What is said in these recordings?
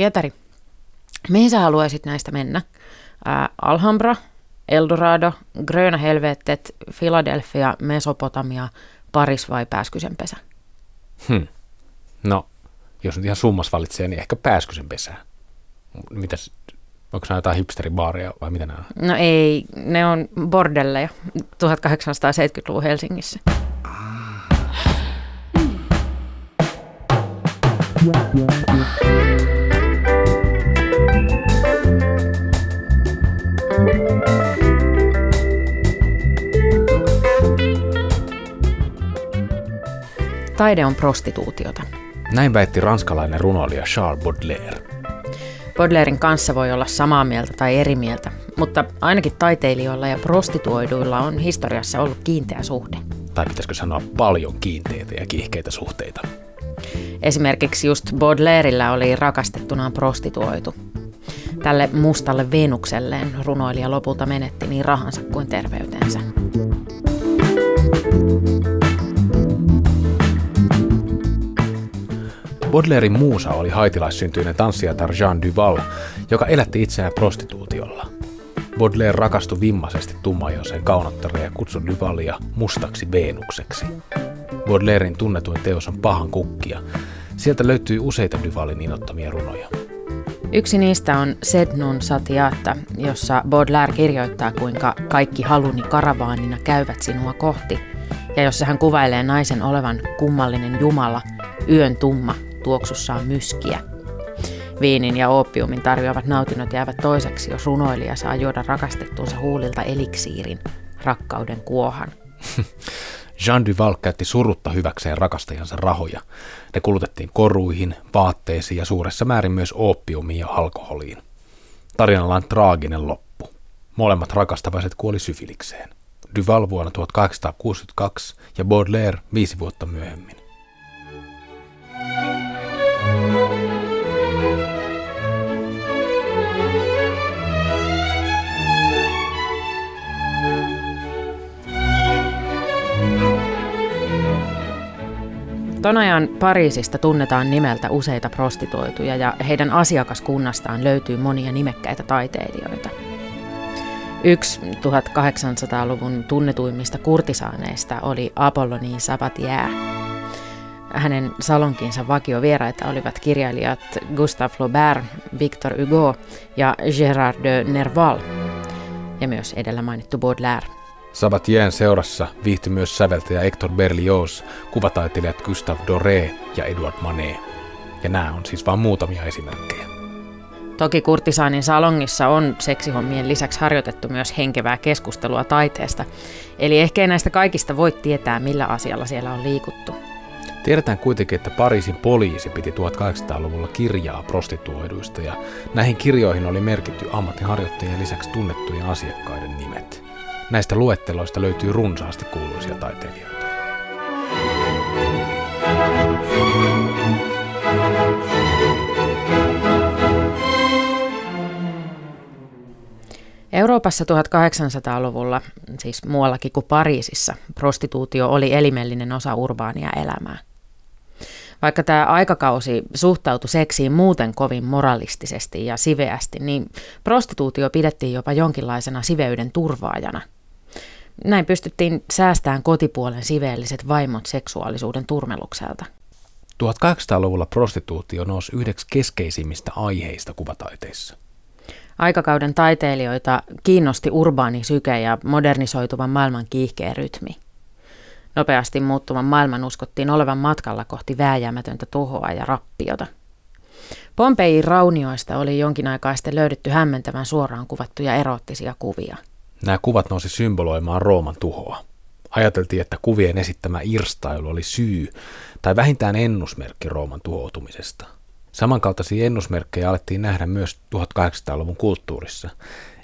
Pietari, mihin sä haluaisit näistä mennä? Ää, Alhambra, Eldorado, Gröna helvetet, Philadelphia, Mesopotamia, Paris vai Pääskysen pesä? Hmm. No, jos nyt ihan summas valitsee, niin ehkä Pääskysen pesää. Mitäs, onko nämä jotain hipsteribaaria vai mitä nämä on? No ei, ne on bordelleja 1870-luvun Helsingissä. Taide on prostituutiota. Näin väitti ranskalainen runoilija Charles Baudelaire. Baudelairen kanssa voi olla samaa mieltä tai eri mieltä, mutta ainakin taiteilijoilla ja prostituoiduilla on historiassa ollut kiinteä suhde. Tai pitäisikö sanoa paljon kiinteitä ja kiihkeitä suhteita. Esimerkiksi just Baudelaireillä oli rakastettunaan prostituoitu. Tälle mustalle Venukselleen runoilija lopulta menetti niin rahansa kuin terveytensä. Baudelairein muusa oli haitilaissyntyinen tanssijatar Jean Duval, joka elätti itseään prostituutiolla. Baudelaire rakastui vimmaisesti tummajoiseen kaunottareen ja kutsui Duvalia mustaksi Venukseksi. Baudelairein tunnetuin teos on Pahan kukkia. Sieltä löytyy useita Duvalin inottamia runoja. Yksi niistä on Sednun Satiatta, jossa Baudelaire kirjoittaa, kuinka kaikki haluni karavaanina käyvät sinua kohti, ja jossa hän kuvailee naisen olevan kummallinen jumala, yön tumma, tuoksussaan myskiä. Viinin ja opiumin tarjoavat nautinnot jäävät toiseksi, jos runoilija saa juoda rakastettuunsa huulilta eliksiirin, rakkauden kuohan. Jean Duval käytti surutta hyväkseen rakastajansa rahoja. Ne kulutettiin koruihin, vaatteisiin ja suuressa määrin myös opiumiin ja alkoholiin. Tarinalla on traaginen loppu. Molemmat rakastavaiset kuoli syfilikseen. Duval vuonna 1862 ja Baudelaire viisi vuotta myöhemmin. Ton ajan Pariisista tunnetaan nimeltä useita prostituoituja ja heidän asiakaskunnastaan löytyy monia nimekkäitä taiteilijoita. Yksi 1800-luvun tunnetuimmista kurtisaaneista oli Apollonie Sabatier. Hänen salonkinsa vakiovieraita olivat kirjailijat Gustave Flaubert, Victor Hugo ja Gérard de Nerval ja myös edellä mainittu Baudelaire. Sabatien seurassa viihtyi myös säveltäjä Hector Berlioz, kuvataiteilijat Gustave Doré ja Edouard Manet. Ja nämä on siis vain muutamia esimerkkejä. Toki Kurtisaanin salongissa on seksihommien lisäksi harjoitettu myös henkevää keskustelua taiteesta, eli ehkä ei näistä kaikista voi tietää, millä asialla siellä on liikuttu. Tiedetään kuitenkin, että Pariisin poliisi piti 1800-luvulla kirjaa prostituoiduista ja näihin kirjoihin oli merkitty ammattiharjoittajien lisäksi tunnettujen asiakkaiden nimet. Näistä luetteloista löytyy runsaasti kuuluisia taiteilijoita. Euroopassa 1800-luvulla, siis muuallakin kuin Pariisissa, prostituutio oli elimellinen osa urbaania elämää. Vaikka tämä aikakausi suhtautui seksiin muuten kovin moralistisesti ja siveästi, niin prostituutio pidettiin jopa jonkinlaisena siveyden turvaajana. Näin pystyttiin säästämään kotipuolen siveelliset vaimot seksuaalisuuden turmelukselta. 1800-luvulla prostituutio nousi yhdeksi keskeisimmistä aiheista kuvataiteissa. Aikakauden taiteilijoita kiinnosti urbaani syke ja modernisoituvan maailman kiihkeä rytmi. Nopeasti muuttuvan maailman uskottiin olevan matkalla kohti vääjäämätöntä tuhoa ja rappiota. Pompeijin raunioista oli jonkin aikaa sitten löydetty hämmentävän suoraan kuvattuja eroottisia kuvia. Nämä kuvat nousi symboloimaan Rooman tuhoa. Ajateltiin, että kuvien esittämä irstailu oli syy tai vähintään ennusmerkki Rooman tuhoutumisesta. Samankaltaisia ennusmerkkejä alettiin nähdä myös 1800-luvun kulttuurissa.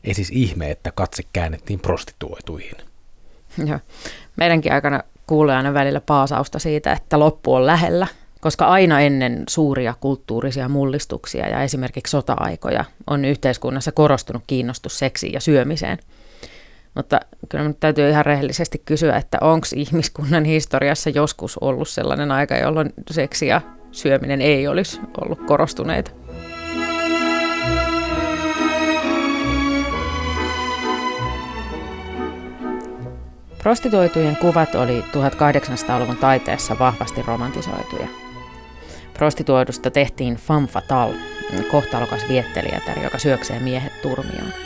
Ei siis ihme, että katse käännettiin prostituoituihin. Joo. Meidänkin aikana kuulee aina välillä paasausta siitä, että loppu on lähellä, koska aina ennen suuria kulttuurisia mullistuksia ja esimerkiksi sota-aikoja on yhteiskunnassa korostunut kiinnostus seksiin ja syömiseen. Mutta kyllä nyt täytyy ihan rehellisesti kysyä, että onko ihmiskunnan historiassa joskus ollut sellainen aika, jolloin seksi ja syöminen ei olisi ollut korostuneita. Prostituoitujen kuvat oli 1800-luvun taiteessa vahvasti romantisoituja. Prostituoidusta tehtiin femme fatale, kohtalokas viettelijätär, joka syöksee miehet turmiaan.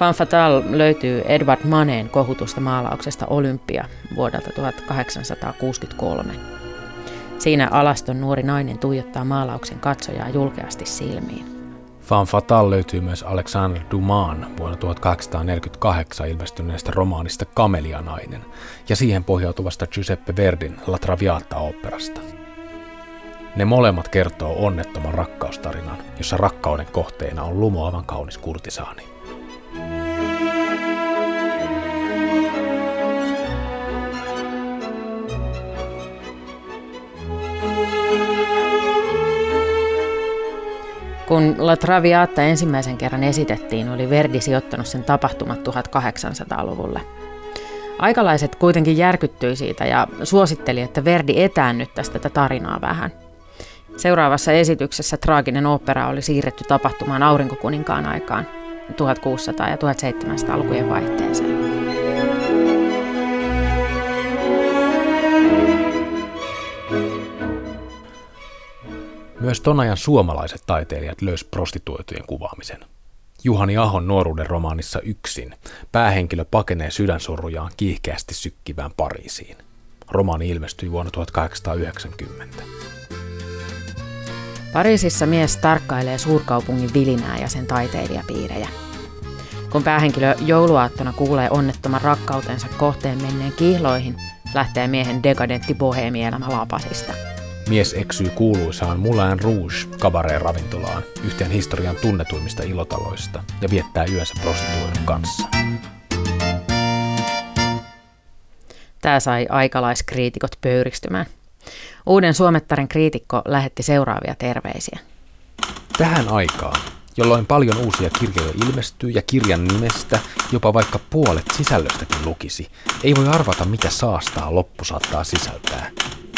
Femme fatale löytyy Edward Maneen kohutusta maalauksesta Olympia vuodelta 1863. Siinä alaston nuori nainen tuijottaa maalauksen katsojaa julkeasti silmiin. Fan Fatal löytyy myös Alexander Duman vuonna 1848 ilmestyneestä romaanista Kamelianainen ja siihen pohjautuvasta Giuseppe Verdin La Traviata-operasta. Ne molemmat kertoo onnettoman rakkaustarinan, jossa rakkauden kohteena on lumoavan kaunis kurtisaani. Kun La Traviata ensimmäisen kerran esitettiin, oli Verdi sijoittanut sen tapahtumat 1800-luvulle. Aikalaiset kuitenkin järkyttyi siitä ja suositteli, että Verdi etäännyttäisi tätä tarinaa vähän. Seuraavassa esityksessä traaginen opera oli siirretty tapahtumaan aurinkokuninkaan aikaan 1600- ja 1700-lukujen vaihteeseen. Myös ton ajan suomalaiset taiteilijat löysi prostituoitujen kuvaamisen. Juhani Ahon nuoruuden romaanissa Yksin päähenkilö pakenee sydänsurrujaan kiihkeästi sykkivään Pariisiin. Romaani ilmestyi vuonna 1890. Pariisissa mies tarkkailee suurkaupungin vilinää ja sen taiteilijapiirejä. Kun päähenkilö jouluaattona kuulee onnettoman rakkautensa kohteen menneen kihloihin, lähtee miehen dekadentti boheemielämä lapasista – Mies eksyy kuuluisaan Moulin Rouge kabareen ravintolaan, yhteen historian tunnetuimmista ilotaloista, ja viettää yönsä prostituoidun kanssa. Tämä sai aikalaiskriitikot pöyristymään. Uuden Suomettaren kriitikko lähetti seuraavia terveisiä. Tähän aikaan, jolloin paljon uusia kirjoja ilmestyy ja kirjan nimestä jopa vaikka puolet sisällöstäkin lukisi, ei voi arvata mitä saastaa loppu saattaa sisältää.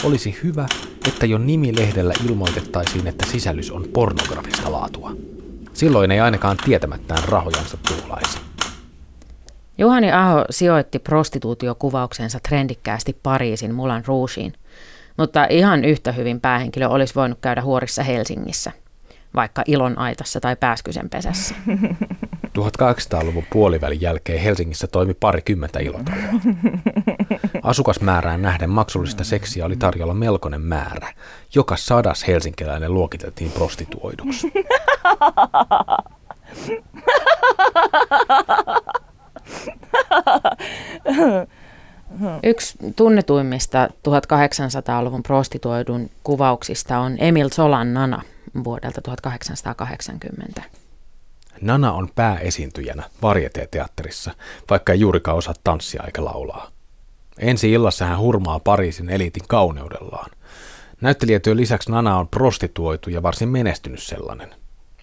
Olisi hyvä, että jo nimilehdellä ilmoitettaisiin, että sisällys on pornografista laatua. Silloin ei ainakaan tietämättään rahojansa tuulaisi. Juhani Aho sijoitti prostituutiokuvauksensa trendikkäästi Pariisin Mulan Rougeen, mutta ihan yhtä hyvin päähenkilö olisi voinut käydä huorissa Helsingissä, vaikka Ilon aitassa tai Pääskysen pesässä. 1800-luvun puolivälin jälkeen Helsingissä toimi parikymmentä ilotaloa. Asukasmäärään nähden maksullista seksiä oli tarjolla melkoinen määrä. Joka sadas helsinkiläinen luokiteltiin prostituoiduksi. Yksi tunnetuimmista 1800-luvun prostituoidun kuvauksista on Emil Solan Nana vuodelta 1880. Nana on pääesiintyjänä varieteatterissa, vaikka ei juurikaan osaa tanssia eikä laulaa. Ensi illassa hän hurmaa Pariisin eliitin kauneudellaan. Näyttelijätyön lisäksi Nana on prostituoitu ja varsin menestynyt sellainen.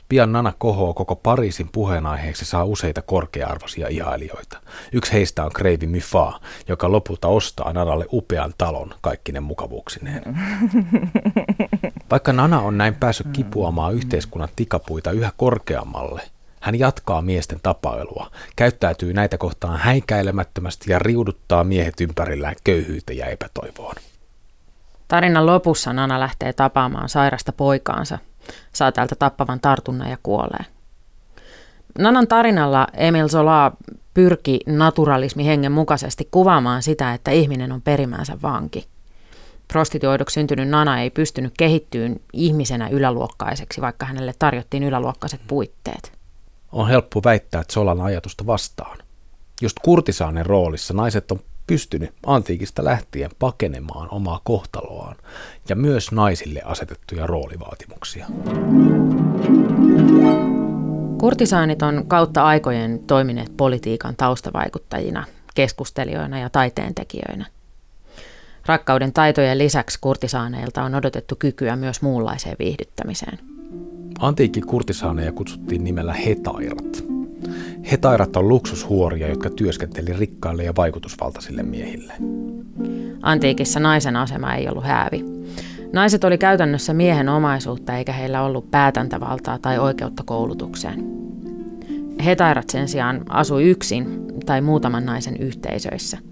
Pian Nana kohoo koko Pariisin puheenaiheeksi saa useita korkea-arvoisia ihailijoita. Yksi heistä on Kreivi Myfa, joka lopulta ostaa Nanalle upean talon kaikkinen mukavuuksineen. Vaikka Nana on näin päässyt kipuamaan yhteiskunnan tikapuita yhä korkeammalle, hän jatkaa miesten tapailua, käyttäytyy näitä kohtaan häikäilemättömästi ja riuduttaa miehet ympärillään köyhyyteen ja epätoivoon. Tarinan lopussa Nana lähtee tapaamaan sairasta poikaansa, saa täältä tappavan tartunnan ja kuolee. Nanan tarinalla Emil Zola pyrki naturalismi hengen mukaisesti kuvaamaan sitä, että ihminen on perimäänsä vanki. Prostituoiduksi syntynyt Nana ei pystynyt kehittyyn ihmisenä yläluokkaiseksi, vaikka hänelle tarjottiin yläluokkaiset puitteet on helppo väittää Zolan ajatusta vastaan. Just kurtisaanen roolissa naiset on pystynyt antiikista lähtien pakenemaan omaa kohtaloaan ja myös naisille asetettuja roolivaatimuksia. Kurtisaanit on kautta aikojen toimineet politiikan taustavaikuttajina, keskustelijoina ja taiteentekijöinä. Rakkauden taitojen lisäksi kurtisaaneilta on odotettu kykyä myös muunlaiseen viihdyttämiseen. Antiikki kurtisaaneja kutsuttiin nimellä hetairat. Hetairat on luksushuoria, jotka työskenteli rikkaille ja vaikutusvaltaisille miehille. Antiikissa naisen asema ei ollut häävi. Naiset oli käytännössä miehen omaisuutta eikä heillä ollut päätäntävaltaa tai oikeutta koulutukseen. Hetairat sen sijaan asui yksin tai muutaman naisen yhteisöissä –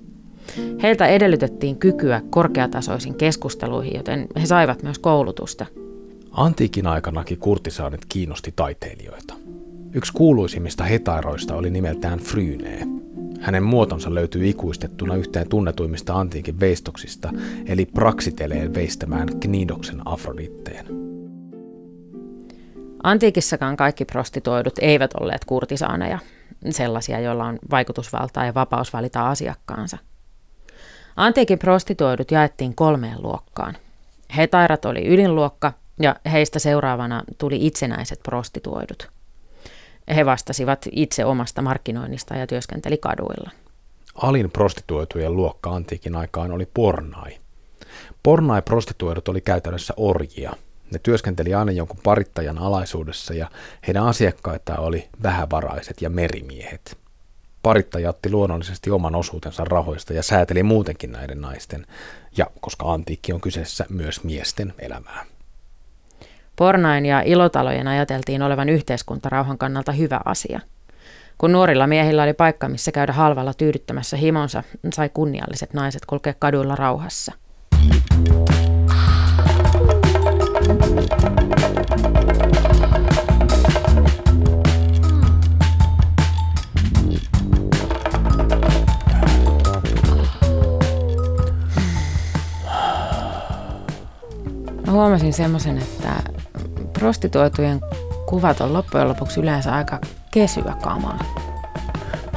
Heiltä edellytettiin kykyä korkeatasoisiin keskusteluihin, joten he saivat myös koulutusta. Antiikin aikanakin kurtisaanit kiinnosti taiteilijoita. Yksi kuuluisimmista hetairoista oli nimeltään Frynee. Hänen muotonsa löytyy ikuistettuna yhteen tunnetuimmista antiikin veistoksista, eli Praksiteleen veistämään Knidoksen Afroditteen. Antiikissakaan kaikki prostituoidut eivät olleet kurtisaaneja, sellaisia, joilla on vaikutusvaltaa ja vapaus valita asiakkaansa. Antiikin prostituoidut jaettiin kolmeen luokkaan. Hetairat oli ylinluokka ja heistä seuraavana tuli itsenäiset prostituoidut. He vastasivat itse omasta markkinoinnista ja työskenteli kaduilla. Alin prostituoitujen luokka antiikin aikaan oli pornai. Pornai prostituoidut oli käytännössä orjia. Ne työskenteli aina jonkun parittajan alaisuudessa ja heidän asiakkaitaan oli vähävaraiset ja merimiehet. Parittaja otti luonnollisesti oman osuutensa rahoista ja sääteli muutenkin näiden naisten, ja koska antiikki on kyseessä myös miesten elämää. Pornain ja ilotalojen ajateltiin olevan yhteiskuntarauhan kannalta hyvä asia. Kun nuorilla miehillä oli paikka, missä käydä halvalla tyydyttämässä himonsa, sai kunnialliset naiset kulkea kaduilla rauhassa. Mä huomasin semmoisen, että prostituoitujen kuvat on loppujen lopuksi yleensä aika kesyä kamaa.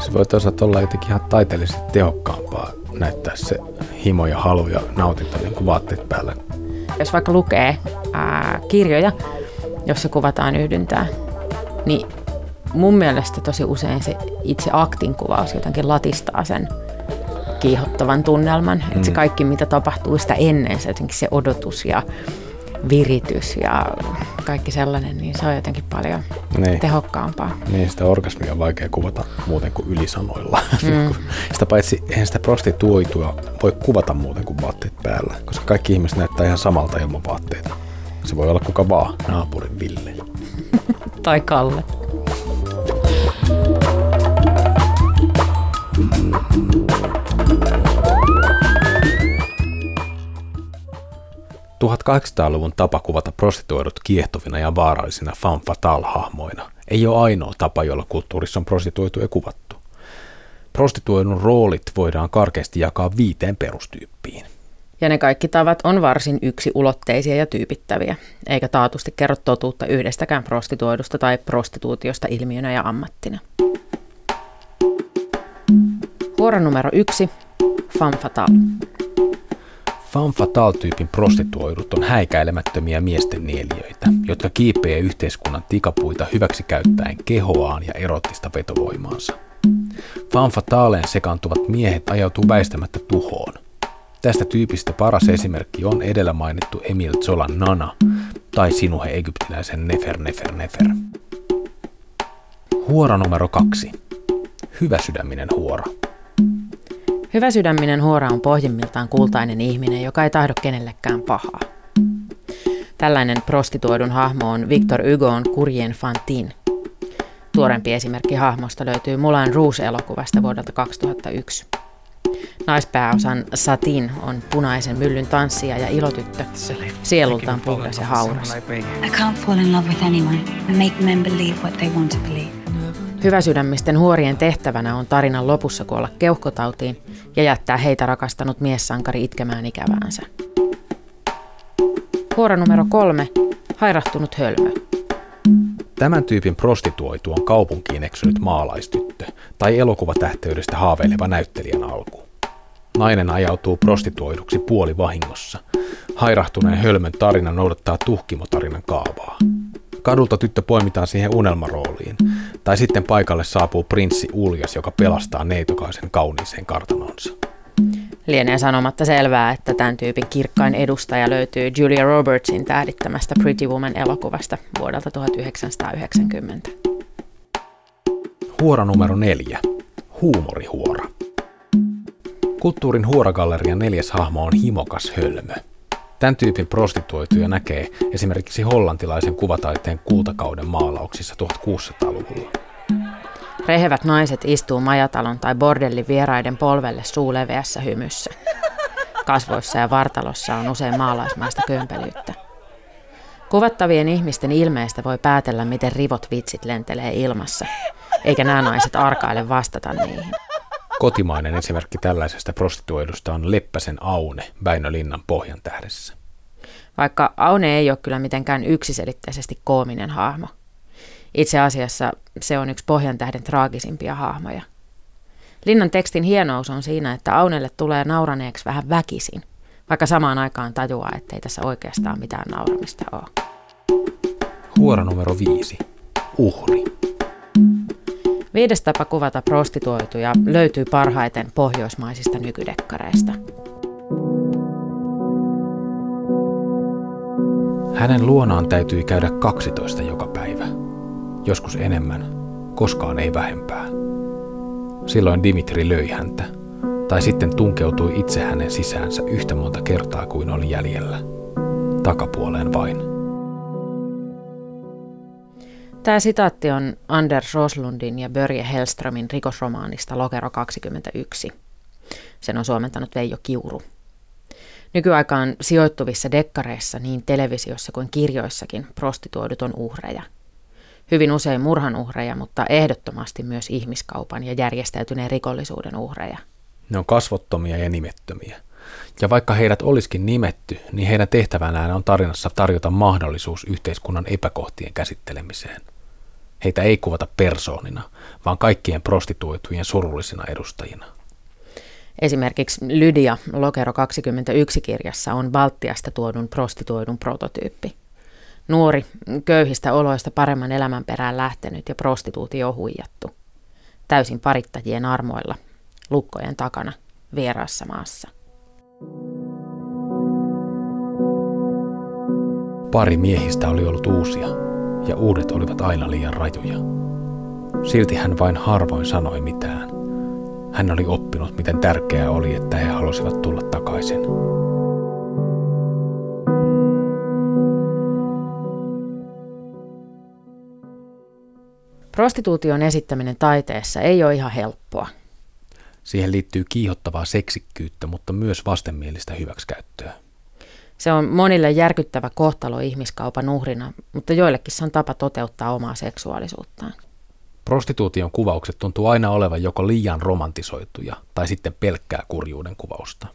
Se voi toisaalta olla jotenkin ihan taiteellisesti tehokkaampaa näyttää se himo ja halu ja nautinto niin kuin vaatteet päällä. Jos vaikka lukee ää, kirjoja, jossa kuvataan yhdyntää, niin mun mielestä tosi usein se itse aktin kuvaus jotenkin latistaa sen kiihottavan tunnelman. Mm. Että se kaikki, mitä tapahtuu sitä ennen, se jotenkin se odotus ja viritys ja kaikki sellainen, niin se on jotenkin paljon niin. tehokkaampaa. Niin, sitä orgasmia on vaikea kuvata muuten kuin ylisanoilla. Mm. sitä paitsi eihän sitä prostituoitua voi kuvata muuten kuin vaatteet päällä, koska kaikki ihmiset näyttää ihan samalta ilman vaatteita. Se voi olla kuka vaan, naapurin Ville. tai Kalle. 1800-luvun tapa kuvata prostituoidut kiehtovina ja vaarallisina femme fatale-hahmoina ei ole ainoa tapa, jolla kulttuurissa on prostituoituja kuvattu. Prostituoidun roolit voidaan karkeasti jakaa viiteen perustyyppiin. Ja ne kaikki tavat on varsin yksiulotteisia ja tyypittäviä, eikä taatusti kerro totuutta yhdestäkään prostituoidusta tai prostituutiosta ilmiönä ja ammattina. Huora numero yksi, femme fatale. Fan Fatal-tyypin prostituoidut on häikäilemättömiä miesten nielijöitä, jotka kiipeää yhteiskunnan tikapuita hyväksi käyttäen kehoaan ja erottista vetovoimaansa. Fan Fataleen sekaantuvat miehet ajautuu väistämättä tuhoon. Tästä tyypistä paras esimerkki on edellä mainittu Emil Zolan Nana tai sinuhe egyptiläisen Nefer Nefer Nefer. Huora numero kaksi. Hyvä sydäminen huora. Hyvä sydäminen huora on pohjimmiltaan kultainen ihminen, joka ei tahdo kenellekään pahaa. Tällainen prostituoidun hahmo on Victor Hugo'n Kurjen Fantin. Tuorempi esimerkki hahmosta löytyy Mulan Rouge-elokuvasta vuodelta 2001. Naispääosan Satin on punaisen myllyn tanssija ja ilotyttö, sielultaan puhdas ja hauras. I can't fall in love with anyone and make men believe what they want to believe. Hyväsydämisten huorien tehtävänä on tarinan lopussa kuolla keuhkotautiin ja jättää heitä rakastanut miessankari itkemään ikäväänsä. Huora numero kolme. Hairahtunut hölmö. Tämän tyypin prostituoitu on kaupunkiin eksynyt maalaistyttö tai elokuvatähteydestä haaveileva näyttelijän alku. Nainen ajautuu prostituoiduksi puoli vahingossa. Hairahtuneen hölmön tarina noudattaa tuhkimotarinan kaavaa. Kadulta tyttö poimitaan siihen unelmarooliin. Tai sitten paikalle saapuu prinssi Uljas, joka pelastaa neitokaisen kauniiseen kartanonsa. Lienee sanomatta selvää, että tämän tyypin kirkkain edustaja löytyy Julia Robertsin tähdittämästä Pretty Woman-elokuvasta vuodelta 1990. Huora numero neljä. Huumorihuora. Kulttuurin huoragallerian neljäs hahmo on himokas hölmö. Tämän tyypin prostituoituja näkee esimerkiksi hollantilaisen kuvataiteen kultakauden maalauksissa 1600-luvulla. Rehevät naiset istuu majatalon tai bordellin vieraiden polvelle suuleveässä hymyssä. Kasvoissa ja vartalossa on usein maalaismaista kömpelyyttä. Kuvattavien ihmisten ilmeistä voi päätellä, miten rivot vitsit lentelee ilmassa, eikä nämä naiset arkaile vastata niihin. Kotimainen esimerkki tällaisesta prostituoidusta on Leppäsen Aune Väinölinnan pohjan tähdessä. Vaikka Aune ei ole kyllä mitenkään yksiselitteisesti koominen hahmo. Itse asiassa se on yksi pohjan tähden traagisimpia hahmoja. Linnan tekstin hienous on siinä, että Aunelle tulee nauraneeksi vähän väkisin, vaikka samaan aikaan tajuaa, ettei tässä oikeastaan mitään nauramista ole. Huora numero viisi. Uhri. Viides tapa kuvata prostituoituja löytyy parhaiten pohjoismaisista nykydekkareista. Hänen luonaan täytyi käydä 12 joka päivä. Joskus enemmän, koskaan ei vähempää. Silloin Dimitri löi häntä, tai sitten tunkeutui itse hänen sisäänsä yhtä monta kertaa kuin oli jäljellä. Takapuoleen vain. Tämä sitaatti on Anders Roslundin ja Börje Hellströmin rikosromaanista Lokero 21. Sen on suomentanut Veijo Kiuru. Nykyaikaan sijoittuvissa dekkareissa niin televisiossa kuin kirjoissakin prostituoidut on uhreja. Hyvin usein murhan uhreja, mutta ehdottomasti myös ihmiskaupan ja järjestäytyneen rikollisuuden uhreja. Ne on kasvottomia ja nimettömiä. Ja vaikka heidät olisikin nimetty, niin heidän tehtävänään on tarinassa tarjota mahdollisuus yhteiskunnan epäkohtien käsittelemiseen. Heitä ei kuvata persoonina, vaan kaikkien prostituoitujen surullisina edustajina. Esimerkiksi Lydia Lokero 21 kirjassa on Baltiasta tuodun prostituoidun prototyyppi. Nuori, köyhistä oloista paremman elämän perään lähtenyt ja prostituutio huijattu. Täysin parittajien armoilla, lukkojen takana, vieraassa maassa. Pari miehistä oli ollut uusia, ja uudet olivat aina liian rajuja. Silti hän vain harvoin sanoi mitään. Hän oli oppinut, miten tärkeää oli, että he halusivat tulla takaisin. Prostituution esittäminen taiteessa ei ole ihan helppoa. Siihen liittyy kiihottavaa seksikkyyttä, mutta myös vastenmielistä hyväksikäyttöä. Se on monille järkyttävä kohtalo ihmiskaupan uhrina, mutta joillekin se on tapa toteuttaa omaa seksuaalisuuttaan. Prostituution kuvaukset tuntuu aina olevan joko liian romantisoituja tai sitten pelkkää kurjuuden kuvausta.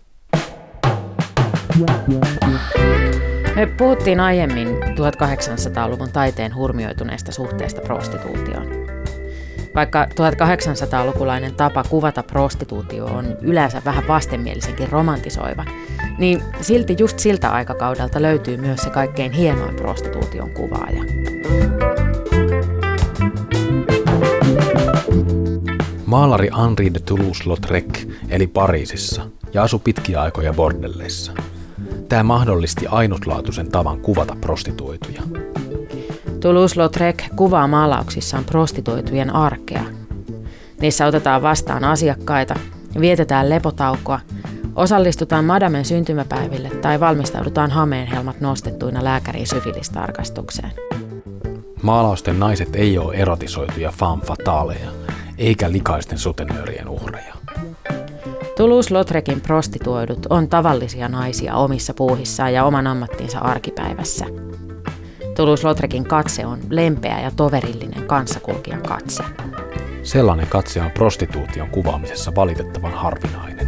Me puhuttiin aiemmin 1800-luvun taiteen hurmioituneesta suhteesta prostituutioon. Vaikka 1800-lukulainen tapa kuvata prostituutio on yleensä vähän vastenmielisenkin romantisoiva, niin silti just siltä aikakaudelta löytyy myös se kaikkein hienoin prostituution kuvaaja. Maalari Henri de Toulouse-Lautrec eli Pariisissa ja asui pitkiä aikoja bordelleissa. Tämä mahdollisti ainutlaatuisen tavan kuvata prostituoituja. Toulouse-Lautrec kuvaa maalauksissaan prostituoitujen arkea. Niissä otetaan vastaan asiakkaita, vietetään lepotaukoa, osallistutaan madamen syntymäpäiville tai valmistaudutaan hameenhelmat nostettuina lääkärin syfilistarkastukseen. Maalausten naiset ei ole erotisoituja femme fataaleja, eikä likaisten sutenöörien uhreja. Toulouse-Lautrecin prostituoidut on tavallisia naisia omissa puuhissaan ja oman ammattinsa arkipäivässä. Toulouse-Lautrecin katse on lempeä ja toverillinen kanssakulkijan katse. Sellainen katse on prostituution kuvaamisessa valitettavan harvinainen.